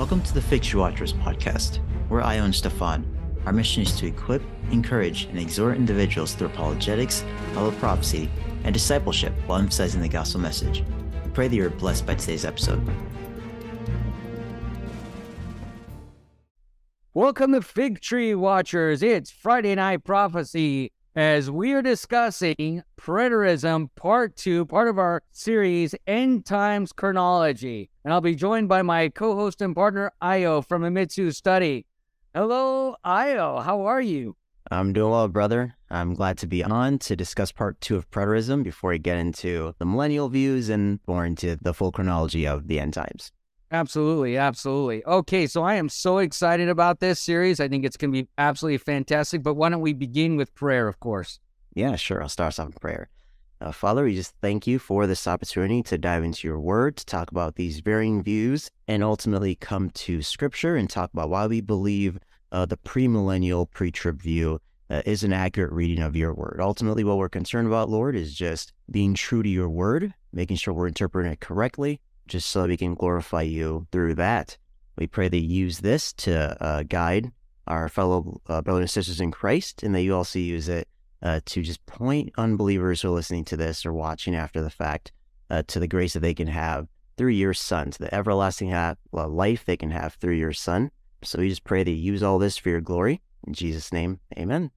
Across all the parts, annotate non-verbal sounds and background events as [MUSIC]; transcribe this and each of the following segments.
Welcome to the Fig Tree Watchers podcast. We're Io and Stephan. Our mission is to equip, encourage, and exhort individuals through apologetics, Bible prophecy, and discipleship while emphasizing the gospel message. We pray that you are blessed by today's episode. Welcome to Fig Tree Watchers. It's Friday Night Prophecy as we are discussing preterism part two, part of our series End Times Chronology. And I'll be joined by my co host and partner, Io from Amitsu Study. Hello, Io. How are you? I'm doing well, brother. I'm glad to be on to discuss part two of preterism before we get into the millennial views and more into the full chronology of the end times. Absolutely, absolutely. Okay, so I am so excited about this series. I think it's going to be absolutely fantastic. But why don't we begin with prayer, of course? Yeah, sure. I'll start us off in prayer. Uh, Father, we just thank you for this opportunity to dive into your word, to talk about these varying views, and ultimately come to scripture and talk about why we believe uh, the premillennial pre trib view uh, is an accurate reading of your word. Ultimately, what we're concerned about, Lord, is just being true to your word, making sure we're interpreting it correctly, just so we can glorify you through that. We pray that you use this to uh, guide our fellow uh, brothers and sisters in Christ, and that you also use it uh, to just point unbelievers who are listening to this or watching after the fact uh, to the grace that they can have through your Son, to the everlasting ha- life they can have through your Son. So we just pray that you use all this for your glory. In Jesus' name, amen.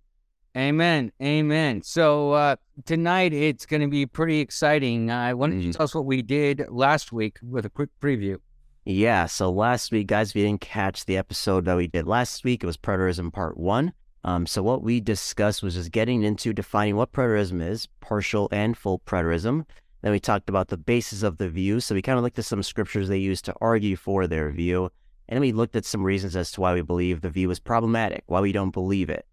Amen. Amen. So uh, tonight it's going to be pretty exciting. Uh, why don't you mm-hmm. tell us what we did last week with a quick preview? Yeah. So last week, guys, if you didn't catch the episode that we did last week, it was preterism part one. Um, so what we discussed was just getting into defining what preterism is, partial and full preterism. Then we talked about the basis of the view. So we kind of looked at some scriptures they used to argue for their view. And we looked at some reasons as to why we believe the view is problematic, why we don't believe it.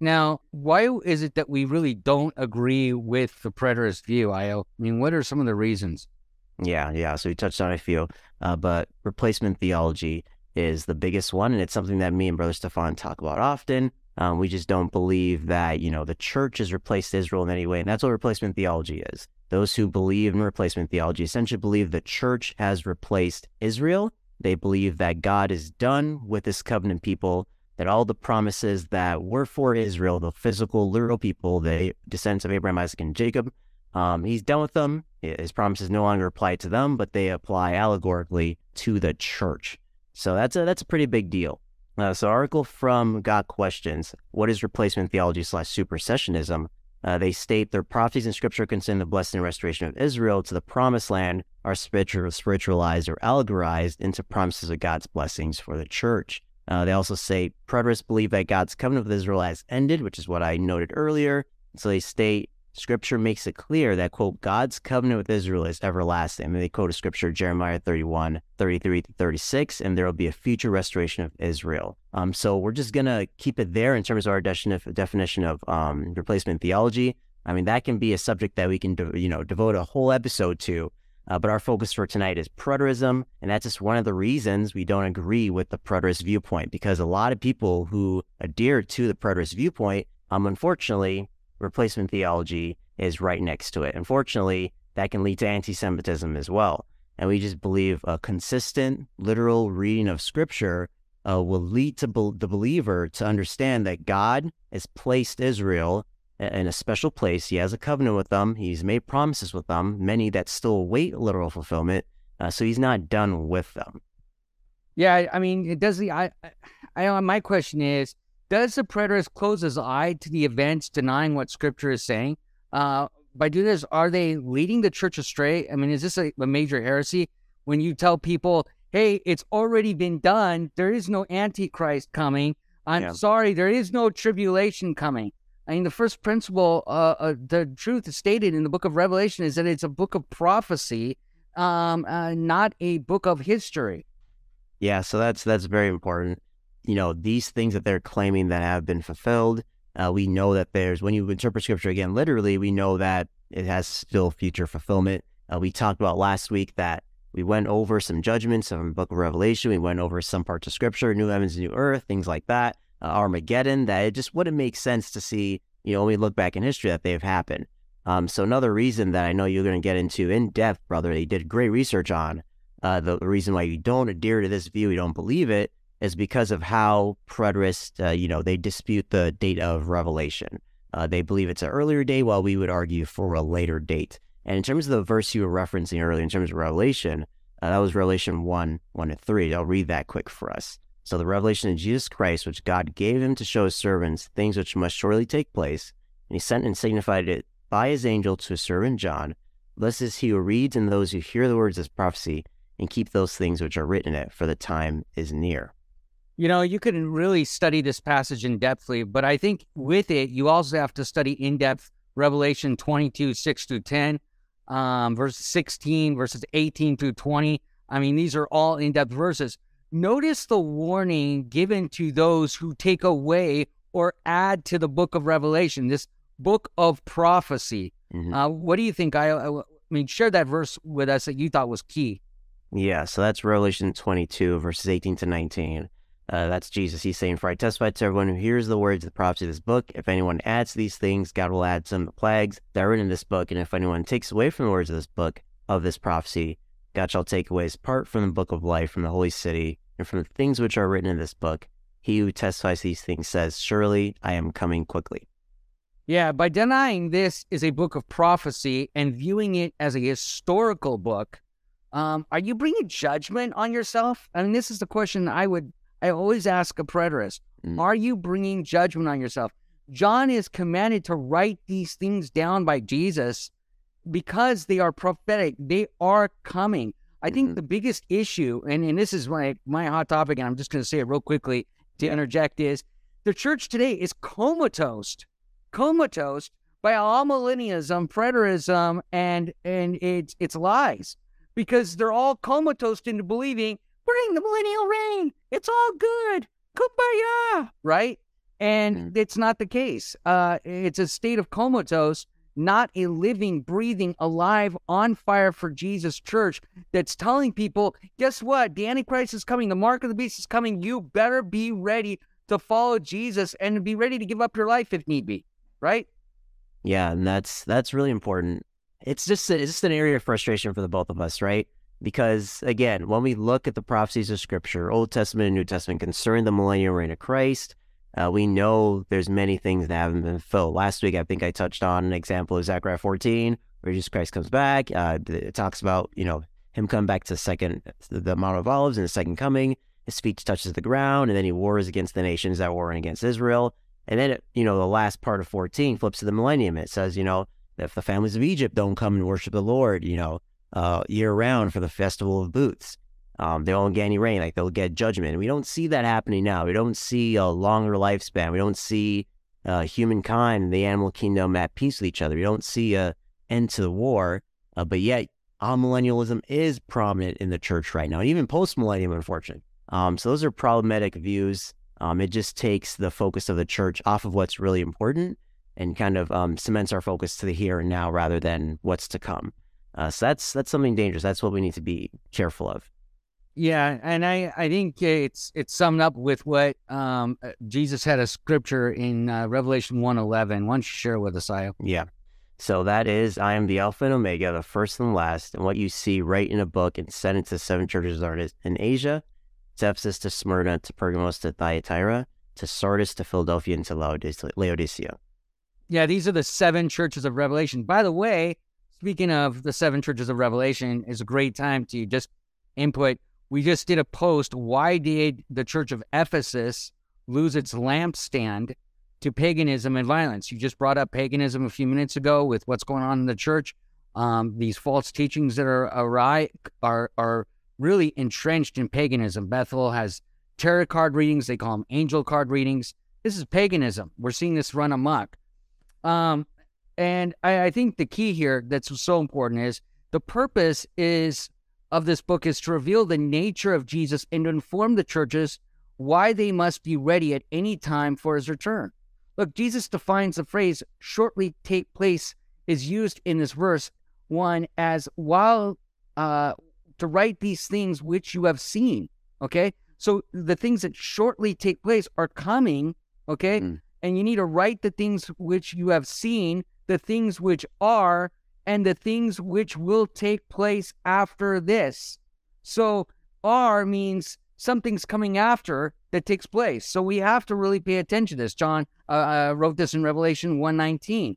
Now, why is it that we really don't agree with the preterist view, Io? I mean, what are some of the reasons? Yeah, yeah. So you touched on a few, uh, but replacement theology is the biggest one, and it's something that me and Brother Stephan talk about often. Um, we just don't believe that you know the church has replaced Israel in any way, and that's what replacement theology is. Those who believe in replacement theology essentially believe the church has replaced Israel. They believe that God is done with His covenant people that all the promises that were for Israel, the physical, literal people, the descendants of Abraham, Isaac, and Jacob, um, he's done with them. His promises no longer apply to them, but they apply allegorically to the church. So that's a that's a pretty big deal. Uh, so article from Got Questions: What is replacement theology slash supersessionism? Uh, they state their prophecies in Scripture concerning the blessing and restoration of Israel to the Promised Land are spiritual, spiritualized or allegorized into promises of God's blessings for the church. Uh, they also say preterists believe that God's covenant with Israel has ended, which is what I noted earlier. So they state Scripture makes it clear that, quote, God's covenant with Israel is everlasting. And they quote a scripture, Jeremiah 31, 33 to 36, and there will be a future restoration of Israel. Um, so we're just going to keep it there in terms of our definition of um, replacement theology. I mean, that can be a subject that we can, you know, devote a whole episode to. Uh, but our focus for tonight is preterism. And that's just one of the reasons we don't agree with the preterist viewpoint, because a lot of people who adhere to the preterist viewpoint, um, unfortunately, replacement theology is right next to it. Unfortunately, that can lead to anti Semitism as well. And we just believe a consistent, literal reading of scripture uh, will lead to be- the believer to understand that God has placed Israel in a special place. He has a covenant with them. He's made promises with them, many that still await literal fulfillment. Uh, so he's not done with them. Yeah, I mean, it does the I, I, my question is, does the preterist close his eye to the events, denying what Scripture is saying? Uh, by doing this, are they leading the church astray? I mean, is this a, a major heresy when you tell people, "Hey, it's already been done. There is no antichrist coming. I'm yeah. sorry, there is no tribulation coming." I mean, the first principle, uh, uh, the truth is stated in the book of Revelation is that it's a book of prophecy, um, uh, not a book of history. Yeah, so that's that's very important. You know, these things that they're claiming that have been fulfilled, uh, we know that there's when you interpret scripture again literally, we know that it has still future fulfillment. Uh, we talked about last week that we went over some judgments from the book of Revelation. We went over some parts of scripture, new heavens, new earth, things like that uh, Armageddon, that it just wouldn't make sense to see, you know, when we look back in history that they've happened. Um, so another reason that I know you're going to get into in depth, brother, they did great research on, uh, the reason why you don't adhere to this view, you don't believe it, is because of how preterists, uh, you know, they dispute the date of revelation. Uh, they believe it's an earlier date, while we would argue for a later date. And in terms of the verse you were referencing earlier, in terms of Revelation, uh, that was Revelation 1, 1 and 3. I'll read that quick for us. So the revelation of Jesus Christ, which God gave him to show his servants things which must surely take place, and he sent and signified it by his angel to his servant John. Blessed is he who reads and those who hear the words of prophecy and keep those things which are written in it, for the time is near. You know, you can really study this passage in depthly, but I think with it, you also have to study in depth Revelation 22, 6 through 10, um, verses 16, verses 18 through 20. I mean, these are all in depth verses. Notice the warning given to those who take away or add to the book of Revelation, this book of prophecy. Mm-hmm. Uh, what do you think? I, I, I mean, share that verse with us that you thought was key. Yeah, so that's Revelation 22, verses 18 to 19. Uh, that's Jesus. He's saying, For I testify to everyone who hears the words of the prophecy of this book. If anyone adds to these things, God will add some plagues that are written in this book. And if anyone takes away from the words of this book, of this prophecy, God shall take away his part from the book of life, from the holy city, and from the things which are written in this book. He who testifies these things says, Surely I am coming quickly. Yeah, by denying this is a book of prophecy and viewing it as a historical book, um, are you bringing judgment on yourself? I mean, this is the question I would I always ask a preterist mm. Are you bringing judgment on yourself? John is commanded to write these things down by Jesus because they are prophetic. They are coming. I think mm-hmm. the biggest issue, and, and this is my, my hot topic, and I'm just going to say it real quickly to interject, is the church today is comatose, comatose by amillennialism, preterism, and and its its lies, because they're all comatose into believing bring the millennial reign. It's all good. Kumbaya. Right? And mm. it's not the case. Uh, it's a state of comatose, not a living, breathing, alive, on fire for Jesus church that's telling people, guess what? The Antichrist is coming. The mark of the beast is coming. You better be ready to follow Jesus and be ready to give up your life if need be. Right? Yeah, and that's that's really important. It's just it's just an area of frustration for the both of us, right? Because again, when we look at the prophecies of Scripture, Old Testament and New Testament concerning the millennial reign of Christ, uh, we know there's many things that haven't been fulfilled. Last week, I think I touched on an example of Zechariah 14, where Jesus Christ comes back. Uh, it talks about you know him coming back to second the Mount of Olives and the second coming. His feet touches the ground, and then he wars against the nations that warring against Israel. And then, you know, the last part of 14 flips to the millennium. It says, you know, if the families of Egypt don't come and worship the Lord, you know, uh, year round for the Festival of Booths. Um, they'll get any rain, like they'll get judgment. We don't see that happening now. We don't see a longer lifespan. We don't see uh, humankind and the animal kingdom at peace with each other. We don't see a end to the war. Uh, but yet, amillennialism is prominent in the church right now, even post millennium, unfortunately. Um, so those are problematic views. Um, it just takes the focus of the church off of what's really important and kind of um, cements our focus to the here and now rather than what's to come. Uh, so that's that's something dangerous. That's what we need to be careful of. Yeah, and I, I think it's it's summed up with what um, uh, Jesus had a scripture in uh, Revelation one eleven. Why don't you share with us, Io? Yeah. So that is, I am the Alpha and Omega, the first and the last, and what you see right in a book and sent to seven churches are in Asia, to Ephesus, to Smyrna, to Pergamos, to Thyatira, to Sardis, to Philadelphia, and to Laodicea. Yeah, these are the seven churches of Revelation. By the way, speaking of the seven churches of Revelation, is a great time to just input. We just did a post. Why did the church of Ephesus lose its lampstand to paganism and violence? You just brought up paganism a few minutes ago with what's going on in the church. Um, these false teachings that are awry are are really entrenched in paganism. Bethel has tarot card readings; they call them angel card readings. This is paganism. We're seeing this run amok. Um, and I, I think the key here that's so important is the purpose is of this book is to reveal the nature of Jesus and to inform the churches why they must be ready at any time for his return. Look, Jesus defines the phrase shortly take place is used in this verse one as while uh, to write these things which you have seen. Okay. So the things that shortly take place are coming. Okay. Mm. And you need to write the things which you have seen the things which are and the things which will take place after this. So R means something's coming after that takes place. So we have to really pay attention to this. John uh, uh, wrote this in Revelation 119.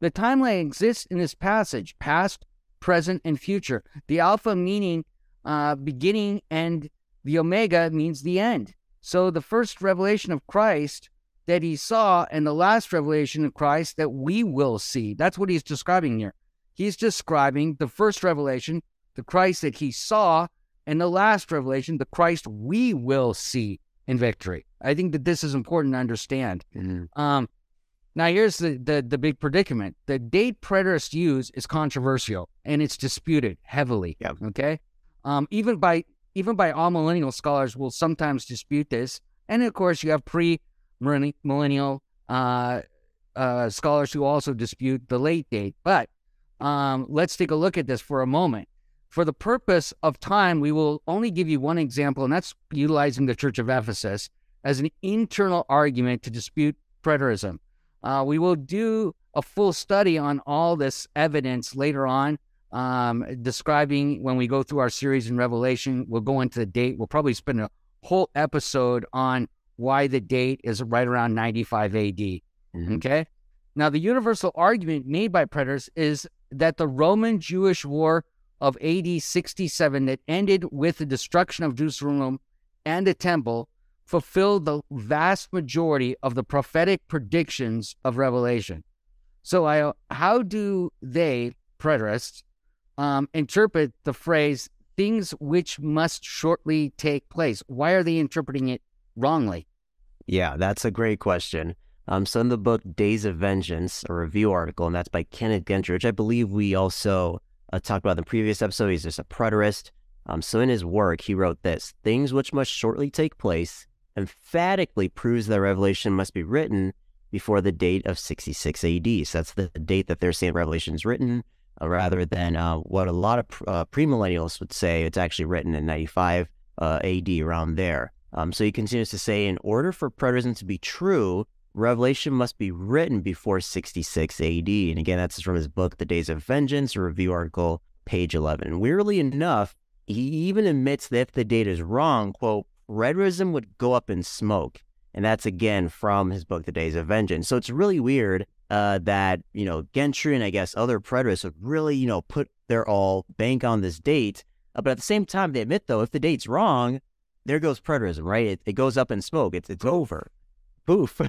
The timeline exists in this passage past, present, and future. The Alpha meaning uh, beginning, and the Omega means the end. So the first revelation of Christ that he saw and the last revelation of Christ that we will see. That's what he's describing here. He's describing the first revelation, the Christ that he saw, and the last revelation, the Christ we will see in victory. I think that this is important to understand. Mm-hmm. Um, now, here's the, the, the big predicament: the date preterists use is controversial and it's disputed heavily. Yeah. Okay. Um, even by even by amillennial scholars will sometimes dispute this, and of course you have pre millennial uh, uh, scholars who also dispute the late date. But um, let's take a look at this for a moment. For the purpose of time, we will only give you one example, and that's utilizing the Church of Ephesus as an internal argument to dispute preterism. Uh, we will do a full study on all this evidence later on, um, describing when we go through our series in Revelation. We'll go into the date. We'll probably spend a whole episode on why the date is right around 95 AD. Mm-hmm. Okay. Now, the universal argument made by preterists is that the Roman Jewish War of AD 67 that ended with the destruction of Jerusalem and the temple fulfilled the vast majority of the prophetic predictions of Revelation. So, I, how do they, preterists, um, interpret the phrase things which must shortly take place? Why are they interpreting it wrongly? Yeah, that's a great question. Um, so in the book Days of Vengeance, a review article, and that's by Kenneth Gentry, which I believe we also uh, talked about in the previous episode. He's just a preterist. Um, so in his work, he wrote this: "Things which must shortly take place emphatically proves that Revelation must be written before the date of 66 AD. So that's the date that they're saying Revelation is written, uh, rather than uh, what a lot of uh, premillennialists would say it's actually written in 95 uh, AD, around there." Um, so he continues to say, in order for preterism to be true, Revelation must be written before 66 AD. And again, that's from his book, The Days of Vengeance, a review article, page 11. And weirdly enough, he even admits that if the date is wrong, quote, preterism would go up in smoke. And that's again from his book, The Days of Vengeance. So it's really weird uh, that, you know, Gentry and I guess other preterists have really, you know, put their all bank on this date. Uh, but at the same time, they admit, though, if the date's wrong, there goes preterism, right? It, it goes up in smoke. It's it's over. Poof,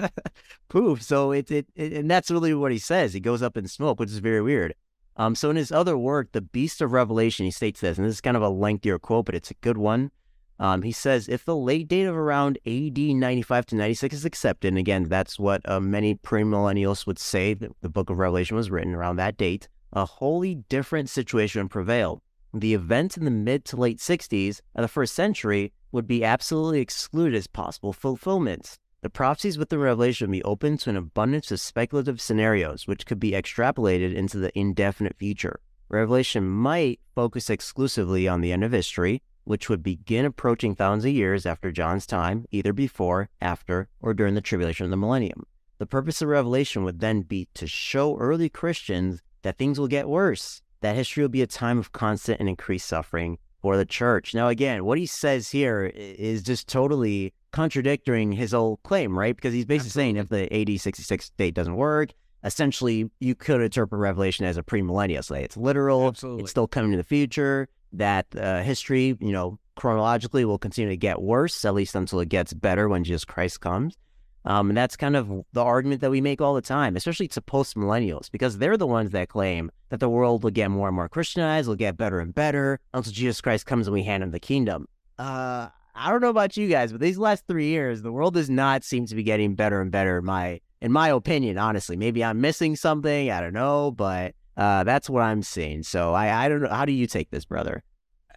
[LAUGHS] poof. So it, it it and that's really what he says. It goes up in smoke, which is very weird. Um, so in his other work, The Beast of Revelation, he states this, and this is kind of a lengthier quote, but it's a good one. Um, he says, if the late date of around AD 95 to 96 is accepted, and again, that's what uh, many premillennialists would say that the book of Revelation was written around that date, a wholly different situation prevailed the events in the mid to late 60s of the first century would be absolutely excluded as possible fulfillments. The prophecies with the revelation would be open to an abundance of speculative scenarios, which could be extrapolated into the indefinite future. Revelation might focus exclusively on the end of history, which would begin approaching thousands of years after John's time, either before, after, or during the tribulation of the millennium. The purpose of Revelation would then be to show early Christians that things will get worse, that history will be a time of constant and increased suffering for the church. Now, again, what he says here is just totally contradicting his old claim, right? Because he's basically saying if the AD 66 date doesn't work, essentially you could interpret Revelation as a premillennial. So it's literal, Absolutely. it's still coming in the future, that uh, history, you know, chronologically will continue to get worse, at least until it gets better when Jesus Christ comes. Um, and that's kind of the argument that we make all the time, especially to post millennials, because they're the ones that claim that the world will get more and more Christianized, will get better and better until Jesus Christ comes and we hand him the kingdom. Uh, I don't know about you guys, but these last three years, the world does not seem to be getting better and better. In my, in my opinion, honestly, maybe I'm missing something. I don't know, but uh, that's what I'm seeing. So I, I don't know. How do you take this, brother?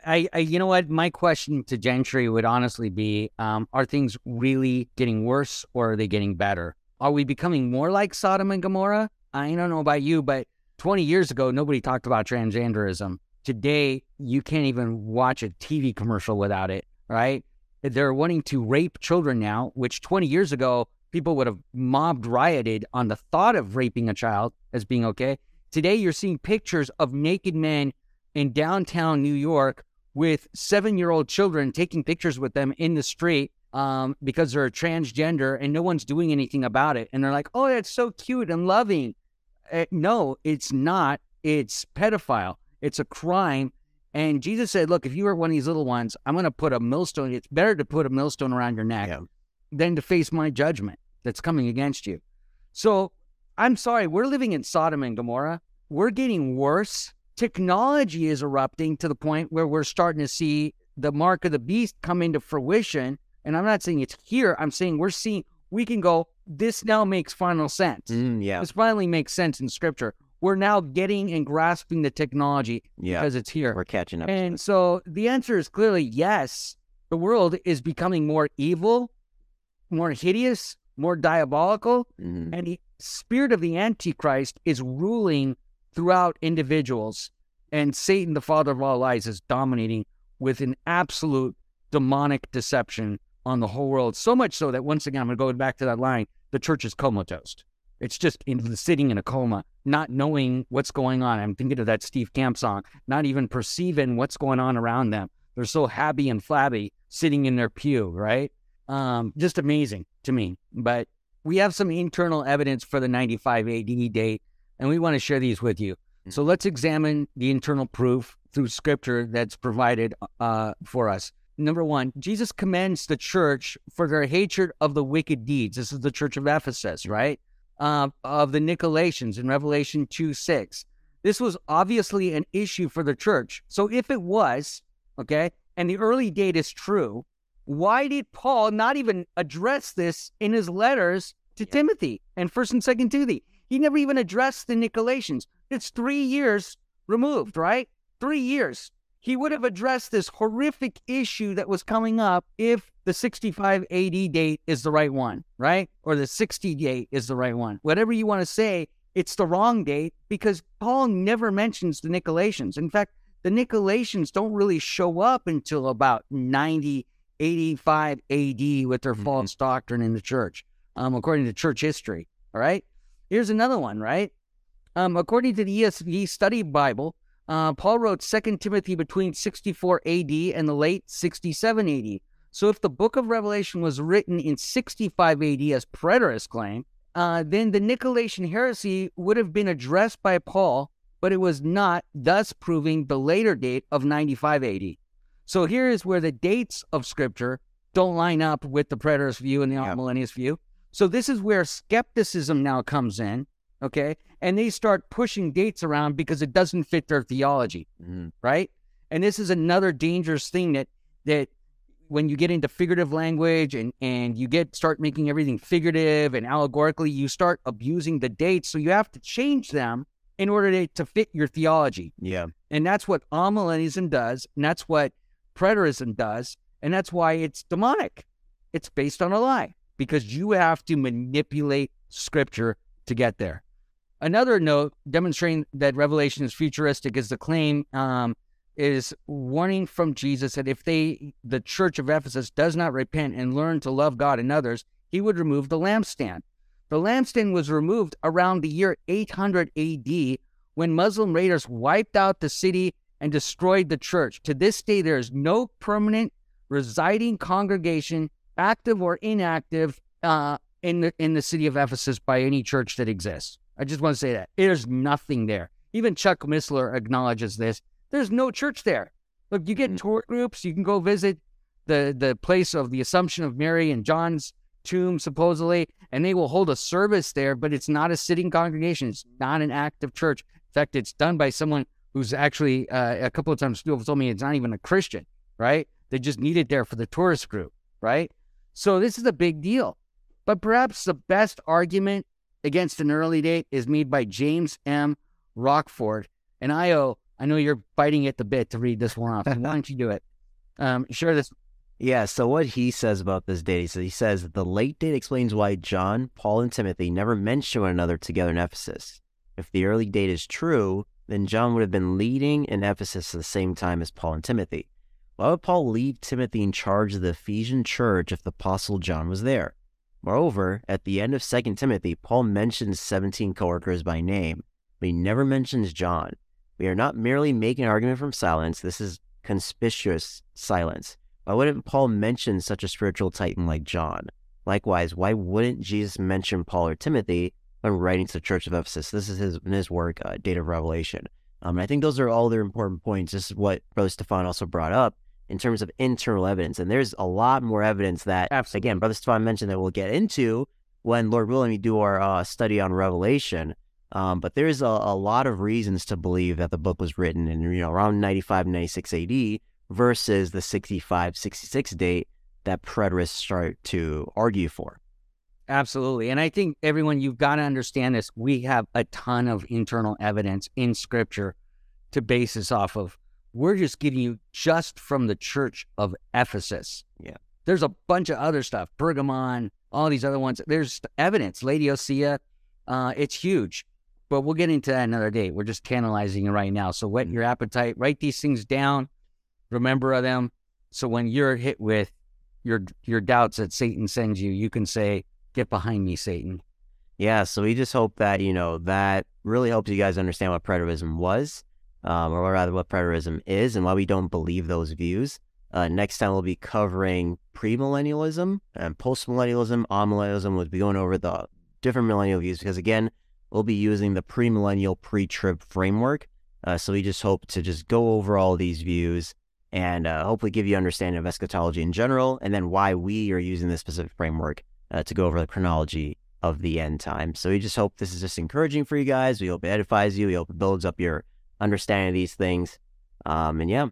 I, I, you know what? My question to Gentry would honestly be: um, Are things really getting worse, or are they getting better? Are we becoming more like Sodom and Gomorrah? I don't know about you, but 20 years ago, nobody talked about transgenderism. Today, you can't even watch a TV commercial without it, right? They're wanting to rape children now, which 20 years ago, people would have mobbed, rioted on the thought of raping a child as being okay. Today, you're seeing pictures of naked men in downtown New York with seven year old children taking pictures with them in the street um, because they're transgender and no one's doing anything about it. And they're like, oh, that's so cute and loving. Uh, no, it's not. It's pedophile. It's a crime. And Jesus said, look, if you are one of these little ones, I'm going to put a millstone. It's better to put a millstone around your neck Yeah. than to face my judgment that's coming against you. So I'm sorry, we're living in Sodom and Gomorrah. We're getting worse. Technology is erupting to the point where we're starting to see the mark of the beast come into fruition. And I'm not saying it's here. I'm saying we're seeing, we can go, this now makes final sense. Mm, yeah. This finally makes sense in scripture. We're now getting and grasping the technology Yeah. because it's here. We're catching up. And so the answer is clearly yes. The world is becoming more evil, more hideous, more diabolical, Mhm. and the spirit of the Antichrist is ruling throughout individuals. And Satan, the father of all lies, is dominating with an absolute demonic deception on the whole world. So much so that once again, I'm going to go back to that line the church is comatose. It's just in, sitting in a coma, not knowing what's going on. I'm thinking of that Steve Camp song, not even perceiving what's going on around them. They're so happy and flabby sitting in their pew, right? Um, just amazing to me. But we have some internal evidence for the 95 AD date, and we want to share these with you. So let's examine the internal proof through scripture that's provided uh, for us. Number one, Jesus commends the church for their hatred of the wicked deeds. This is the church of Ephesus, right? Uh, of the Nicolaitans in Revelation 2 6. This was obviously an issue for the church. So if it was, okay, and the early date is true, why did Paul not even address this in his letters to Timothy and First and Second Timothy? He never even addressed the Nicolaitans. It's three years removed, right? Three years. He would have addressed this horrific issue that was coming up if the 65 AD date is the right one, right? Or the 60 date is the right one. Whatever you want to say, it's the wrong date because Paul never mentions the Nicolaitans. In fact, the Nicolaitans don't really show up until about 90, 85 AD with their Mhm. false doctrine in the church, um, according to church history. All right. Here's another one, right? Um, according to the ESV Study Bible, uh, Paul wrote 2 Timothy between 64 AD and the late 67 AD. So if the book of Revelation was written in 65 AD, as preterists claim, uh, then the Nicolaitan heresy would have been addressed by Paul, but it was not, thus proving the later date of 95 AD. So here is where the dates of Scripture don't line up with the preterist view and the Yeah. millennialist view. So this is where skepticism now comes in, okay? And they start pushing dates around because it doesn't fit their theology, Mhm. right? And this is another dangerous thing that that when you get into figurative language and and you get start making everything figurative and allegorically, you start abusing the dates. So you have to change them in order to, to fit your theology. Yeah. And that's what amillennialism does. And that's what preterism does. And that's why it's demonic. It's based on a lie because you have to manipulate scripture to get there. Another note demonstrating that Revelation is futuristic is the claim um, is warning from Jesus that if they, the church of Ephesus, does not repent and learn to love God and others, he would remove the lampstand. The lampstand was removed around the year 800 AD when Muslim raiders wiped out the city and destroyed the church. To this day, there is no permanent residing congregation, active or inactive, uh, in the in the city of Ephesus by any church that exists. I just want to say that there's nothing there. Even Chuck Missler acknowledges this. There's no church there. Look, you get Mm. tour groups. You can go visit the the place of the Assumption of Mary and John's tomb, supposedly, and they will hold a service there. But it's not a sitting congregation. It's not an active church. In fact, it's done by someone who's actually uh, a couple of times people have told me it's not even a Christian. Right? They just need it there for the tourist group. Right? So this is a big deal. But perhaps the best argument against an early date is made by James M. Rochford. And Io, I know you're biting at the bit to read this one off. Why don't you do it? Um, share this. Yeah, so what he says about this date, says, he says the late date explains why John, Paul, and Timothy never mention one another together in Ephesus. If the early date is true, then John would have been leading in Ephesus at the same time as Paul and Timothy. Why would Paul leave Timothy in charge of the Ephesian church if the apostle John was there? Moreover, at the end of 2 Timothy, Paul mentions 17 coworkers by name, but he never mentions John. We are not merely making an argument from silence. This is conspicuous silence? Why wouldn't Paul mention such a spiritual titan like John? Likewise, why wouldn't Jesus mention Paul or Timothy when writing to the church of Ephesus? This is his in his work, uh, Date of Revelation. Um, and I think those are all the important points. This is what Brother Stephan also brought up in terms of internal evidence. And there's a lot more evidence that, Absolutely. again, Brother Stephan mentioned that we'll get into when Lord willing we do our uh, study on Revelation. Um, but there's a, a, lot of reasons to believe that the book was written in you know around 95, 96 AD versus the 65, 66 date that preterists start to argue for. Absolutely. And I think everyone, you've got to understand this. We have a ton of internal evidence in scripture to base this off of. We're just giving you just from the church of Ephesus. Yeah. There's a bunch of other stuff, Pergamon, all these other ones. There's evidence, Laodicea. Uh, it's huge, but we'll get into that another day. We're just canalizing it right now. So whet your appetite, write these things down, remember them. So when you're hit with your your doubts that Satan sends you, you can say, "Get behind me, Satan." Yeah. So we just hope that you know that really helps you guys understand what preterism was, um, or rather what preterism is, and why we don't believe those views. Uh, next time we'll be covering premillennialism and postmillennialism. Amillennialism. We'll be going over the different millennial views because again, we'll be using the premillennial pre-trib framework. Uh, so we just hope to just go over all these views and uh, hopefully give you understanding of eschatology in general, and then why we are using this specific framework uh, to go over the chronology of the end time. So we just hope this is just encouraging for you guys. We hope it edifies you. We hope it builds up your understanding these things. Um, and yeah.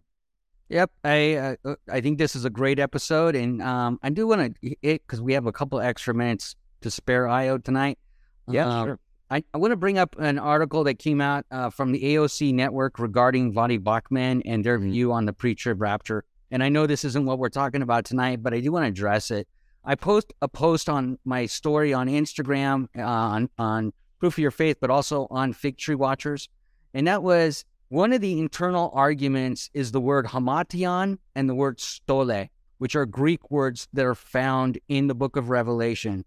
Yep, I uh, uh I think this is a great episode, and um, I do want to it because we have a couple extra minutes to spare IO tonight. Yeah, um, sure. I, I want to bring up an article that came out uh, from the AOC network regarding Voddie Baucham and their Mhm. view on the pre-trib rapture. And I know this isn't what we're talking about tonight, but I do want to address it. I post a post on my story on Instagram uh, on on Proof of Your Faith, but also on Fig Tree Watchers, and that was one of the internal arguments is the word himation and the word stole, which are Greek words that are found in the Book of Revelation.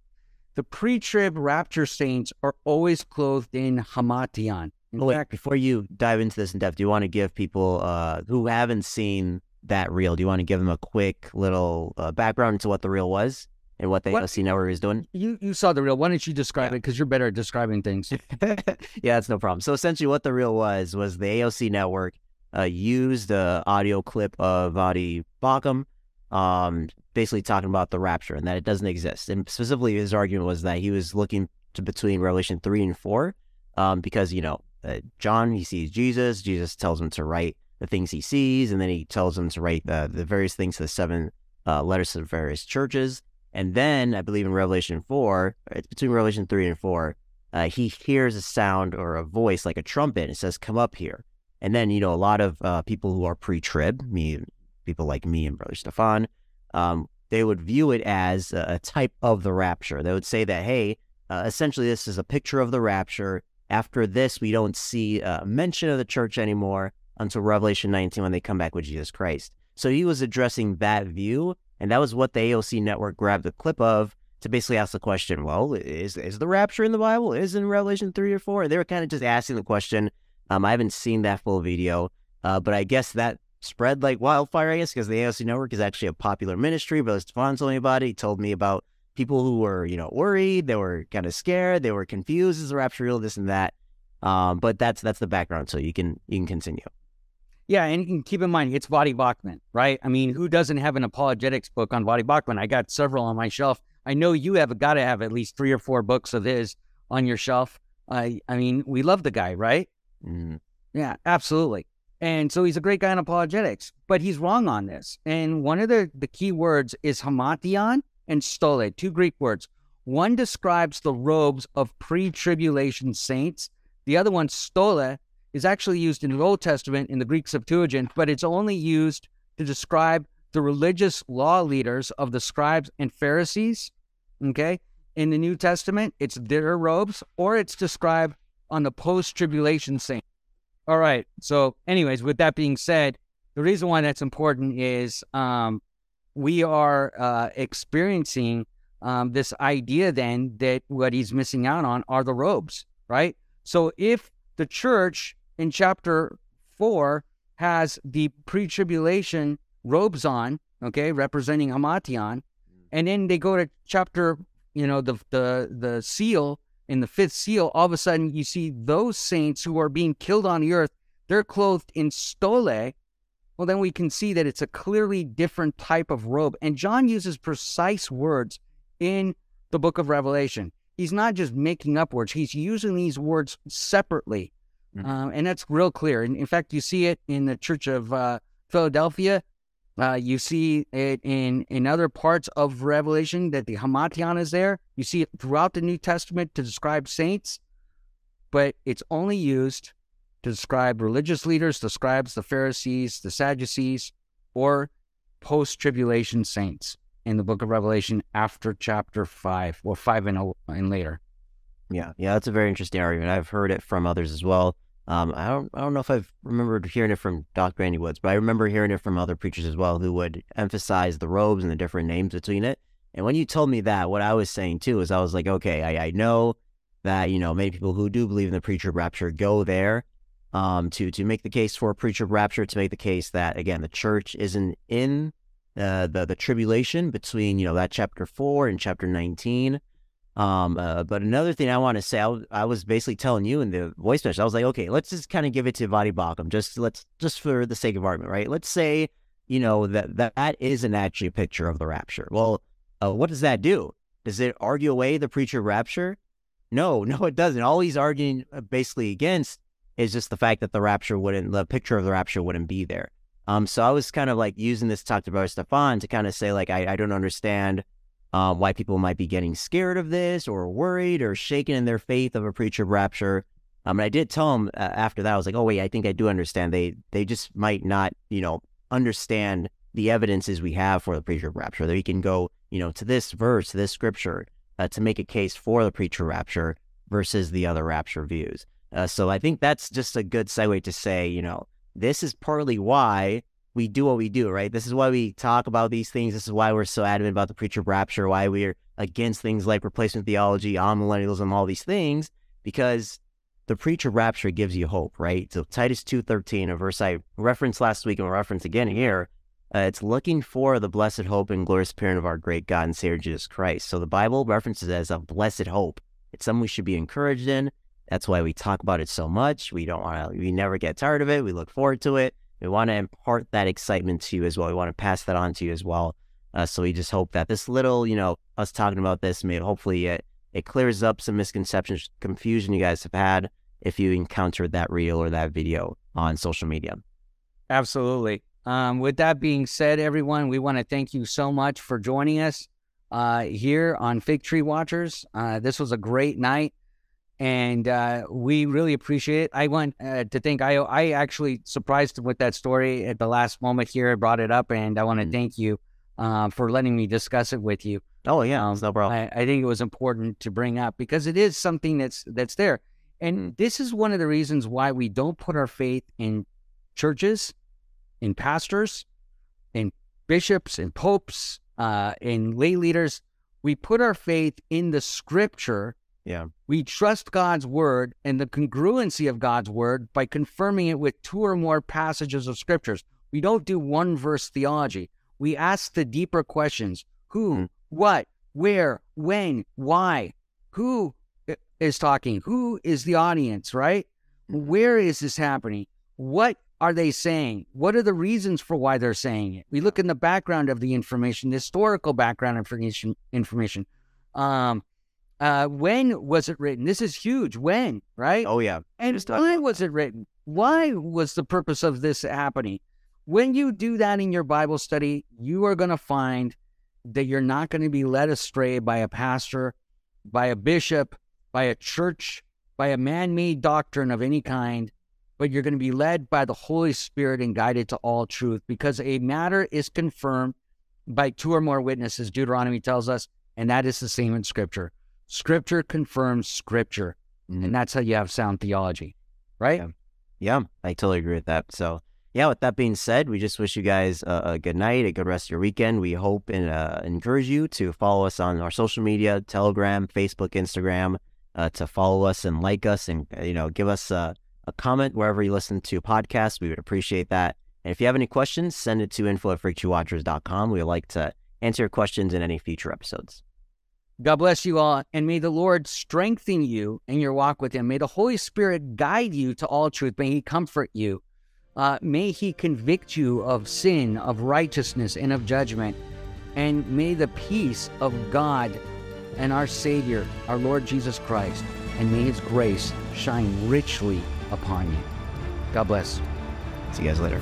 The pre-trib rapture saints are always clothed in himation. In Oh, wait, fact, before you dive into this in depth, do you want to give people uh, who haven't seen that reel, do you want to give them a quick little uh, background into what the reel was and what the What- AOC network is doing? you you saw the reel. Why don't you describe Yeah. it? Because you're better at describing things. [LAUGHS] yeah, that's no problem. So essentially, what the reel was was the AOC network uh, used the audio clip of Voddie Baucham, um, basically talking about the rapture and that it doesn't exist. And specifically, his argument was that he was looking to between Revelation three and four, um, because you know uh, John he sees Jesus, Jesus tells him to write the things he sees, and then he tells him to write the the various things to the seven uh, letters to the various churches. And then I believe in Revelation four, it's between Revelation three and four uh, he hears a sound or a voice like a trumpet. It says, "Come up here." And then you know a lot of uh, people who are pre-trib, me, people like me and Brother Stephan, um, they would view it as a, a type of the rapture. They would say that, hey, uh, essentially this is a picture of the rapture. After this, we don't see a mention of the church anymore until Revelation 19 when they come back with Jesus Christ. So he was addressing that view, and that was what the AOC network grabbed the clip of to basically ask the question, well, is is the rapture in the Bible? Is in Revelation three or four? And they were kind of just asking the question. Um, I haven't seen that full video, uh, but I guess that spread like wildfire, I guess, because the AOC network is actually a popular ministry. Brother Stephan told me about it. He told me about people who were, you know, worried, they were kind of scared, they were confused, is the rapture real, this and that. Um, but that's that's the background, so you can you can continue. Yeah, and, and keep in mind it's Voddie Baucham, right? I mean, who doesn't have an apologetics book on Voddie Baucham? I got several on my shelf. I know you have got to have at least three or four books of his on your shelf. I I mean, we love the guy, right? Mm, Yeah, absolutely. And so he's a great guy in apologetics, but he's wrong on this. And one of the, the key words is himation and stole, two Greek words. One describes the robes of pre tribulation saints. The other one, stole, is actually used in the Old Testament in the Greek Septuagint, but it's only used to describe the religious law leaders of the scribes and Pharisees. Okay. In the New Testament, it's their robes, or it's described on the post tribulation saints. All right. So, anyways, with that being said, the reason why that's important is um, we are uh, experiencing um, this idea then that what he's missing out on are the robes, right? So, if the church in chapter four has the pre-tribulation robes on, okay, representing himation, mm. and then they go to chapter, you know, the the the seal in the fifth seal. All of a sudden, you see those saints who are being killed on the earth. They're clothed in stole. Well, then we can see that it's a clearly different type of robe. And John uses precise words in the book of Revelation. He's not just making up words, he's using these words separately. Mm-hmm. Um, and that's real clear. And in fact, you see it in the Church of uh, Philadelphia. Uh, you see it in, in other parts of Revelation that the himation is there. You see it throughout the New Testament to describe saints, but it's only used to describe religious leaders, the scribes, the Pharisees, the Sadducees, or post tribulation saints in the book of Revelation after chapter 5 or 5 and, and later. Yeah, yeah, that's a very interesting argument. I've heard it from others as well. Um, I don't I don't know if I've remembered hearing it from Dr. Andy Woods, but I remember hearing it from other preachers as well who would emphasize the robes and the different names between it. And when you told me that, what I was saying too is I was like, okay, I, I know that you know many people who do believe in the pre-trib rapture go there um, to to make the case for a pre-trib rapture, to make the case that again the church isn't in uh, the the tribulation between you know that chapter four and chapter nineteen. Um, uh, but another thing I want to say, I was basically telling you in the voice message, I was like, okay, let's just kind of give it to Voddie Baucham, just let's just for the sake of argument, right? Let's say, you know, that that, that isn't actually a picture of the rapture. Well, uh, what does that do? Does it argue away the pre-trib rapture? No, [LAUGHS] no, it doesn't. All he's arguing uh, basically against is just the fact that the rapture wouldn't, the picture of the rapture wouldn't be there. Um, so I was kind of like using this talk to Brother Stephan to kind of say like I, I don't understand um, why people might be getting scared of this or worried or shaken in their faith of a pre-trib rapture. Um, and I did tell him uh, after that, I was like, oh, wait, I think I do understand. They they just might not, you know, understand the evidences we have for the pre-trib rapture. That we can go, you know, to this verse, this scripture, uh, to make a case for the preacher rapture versus the other rapture views. Uh, so I think that's just a good segue to say, you know, this is partly why we do what we do, right? This is why we talk about these things. This is why we're so adamant about the pre-trib rapture, why we're against things like replacement theology, amillennialism, all these things, because the pre-trib rapture gives you hope, right? So Titus 2.13, a verse I referenced last week and reference again here, uh, it's looking for the blessed hope and glorious appearing of our great God and Savior Jesus Christ. So the Bible references as a blessed hope. It's something we should be encouraged in. That's why we talk about it so much. We don't want to, we never get tired of it. We look forward to it. We want to impart that excitement to you as well. We want to pass that on to you as well. Uh, so we just hope that this little, you know, us talking about this, may hopefully it it clears up some misconceptions, confusion you guys have had if you encountered that reel or that video on social media. Absolutely. Um, with that being said, everyone, we want to thank you so much for joining us uh, here on Fig Tree Watchers. Uh, this was a great night and uh, we really appreciate it. I want uh, to thank I I actually surprised with that story at the last moment here. I brought it up, and I want to mm. thank you uh, for letting me discuss it with you. Oh yeah, um, no problem. I, I, think it was important to bring up because it is something that's that's there, and mm. this is one of the reasons why we don't put our faith in churches, in pastors, in bishops, in popes, uh, in lay leaders. We put our faith in the Scripture yeah. We trust God's word and the congruency of God's word by confirming it with two or more passages of scriptures. We don't do one verse theology. We ask the deeper questions who, mm. what, where, when, why, who is talking, who is the audience, right? Mm-hmm. Where is this happening? What are they saying? What are the reasons for why they're saying it? We look in the background of the information, the historical background information. Information. Um, uh, when was it written? This is huge. When, right? Oh, yeah. And why was it written? Why was the purpose of this happening? When you do that in your Bible study, you are going to find that you're not going to be led astray by a pastor, by a bishop, by a church, by a man made doctrine of any kind, but you're going to be led by the Holy Spirit and guided to all truth because a matter is confirmed by two or more witnesses, Deuteronomy tells us, and that is the same in Scripture. Scripture confirms scripture. Mm-hmm. And that's how you have sound theology, right? Yeah. yeah. I totally agree with that. So, yeah, with that being said, we just wish you guys a, a good night, a good rest of your weekend. We hope and uh, encourage you to follow us on our social media Telegram, Facebook, Instagram, uh, to follow us and like us and, uh, you know, give us a, a comment wherever you listen to podcasts. We would appreciate that. And if you have any questions, send it to info at figtreewatchers.com. We would like to answer your questions in any future episodes. God bless you all, and may the Lord strengthen you in your walk with Him. May the Holy Spirit guide you to all truth. May He comfort you. Uh, may He convict you of sin, of righteousness, and of judgment. And may the peace of God and our Savior, our Lord Jesus Christ, and may His grace shine richly upon you. God bless. See you guys later.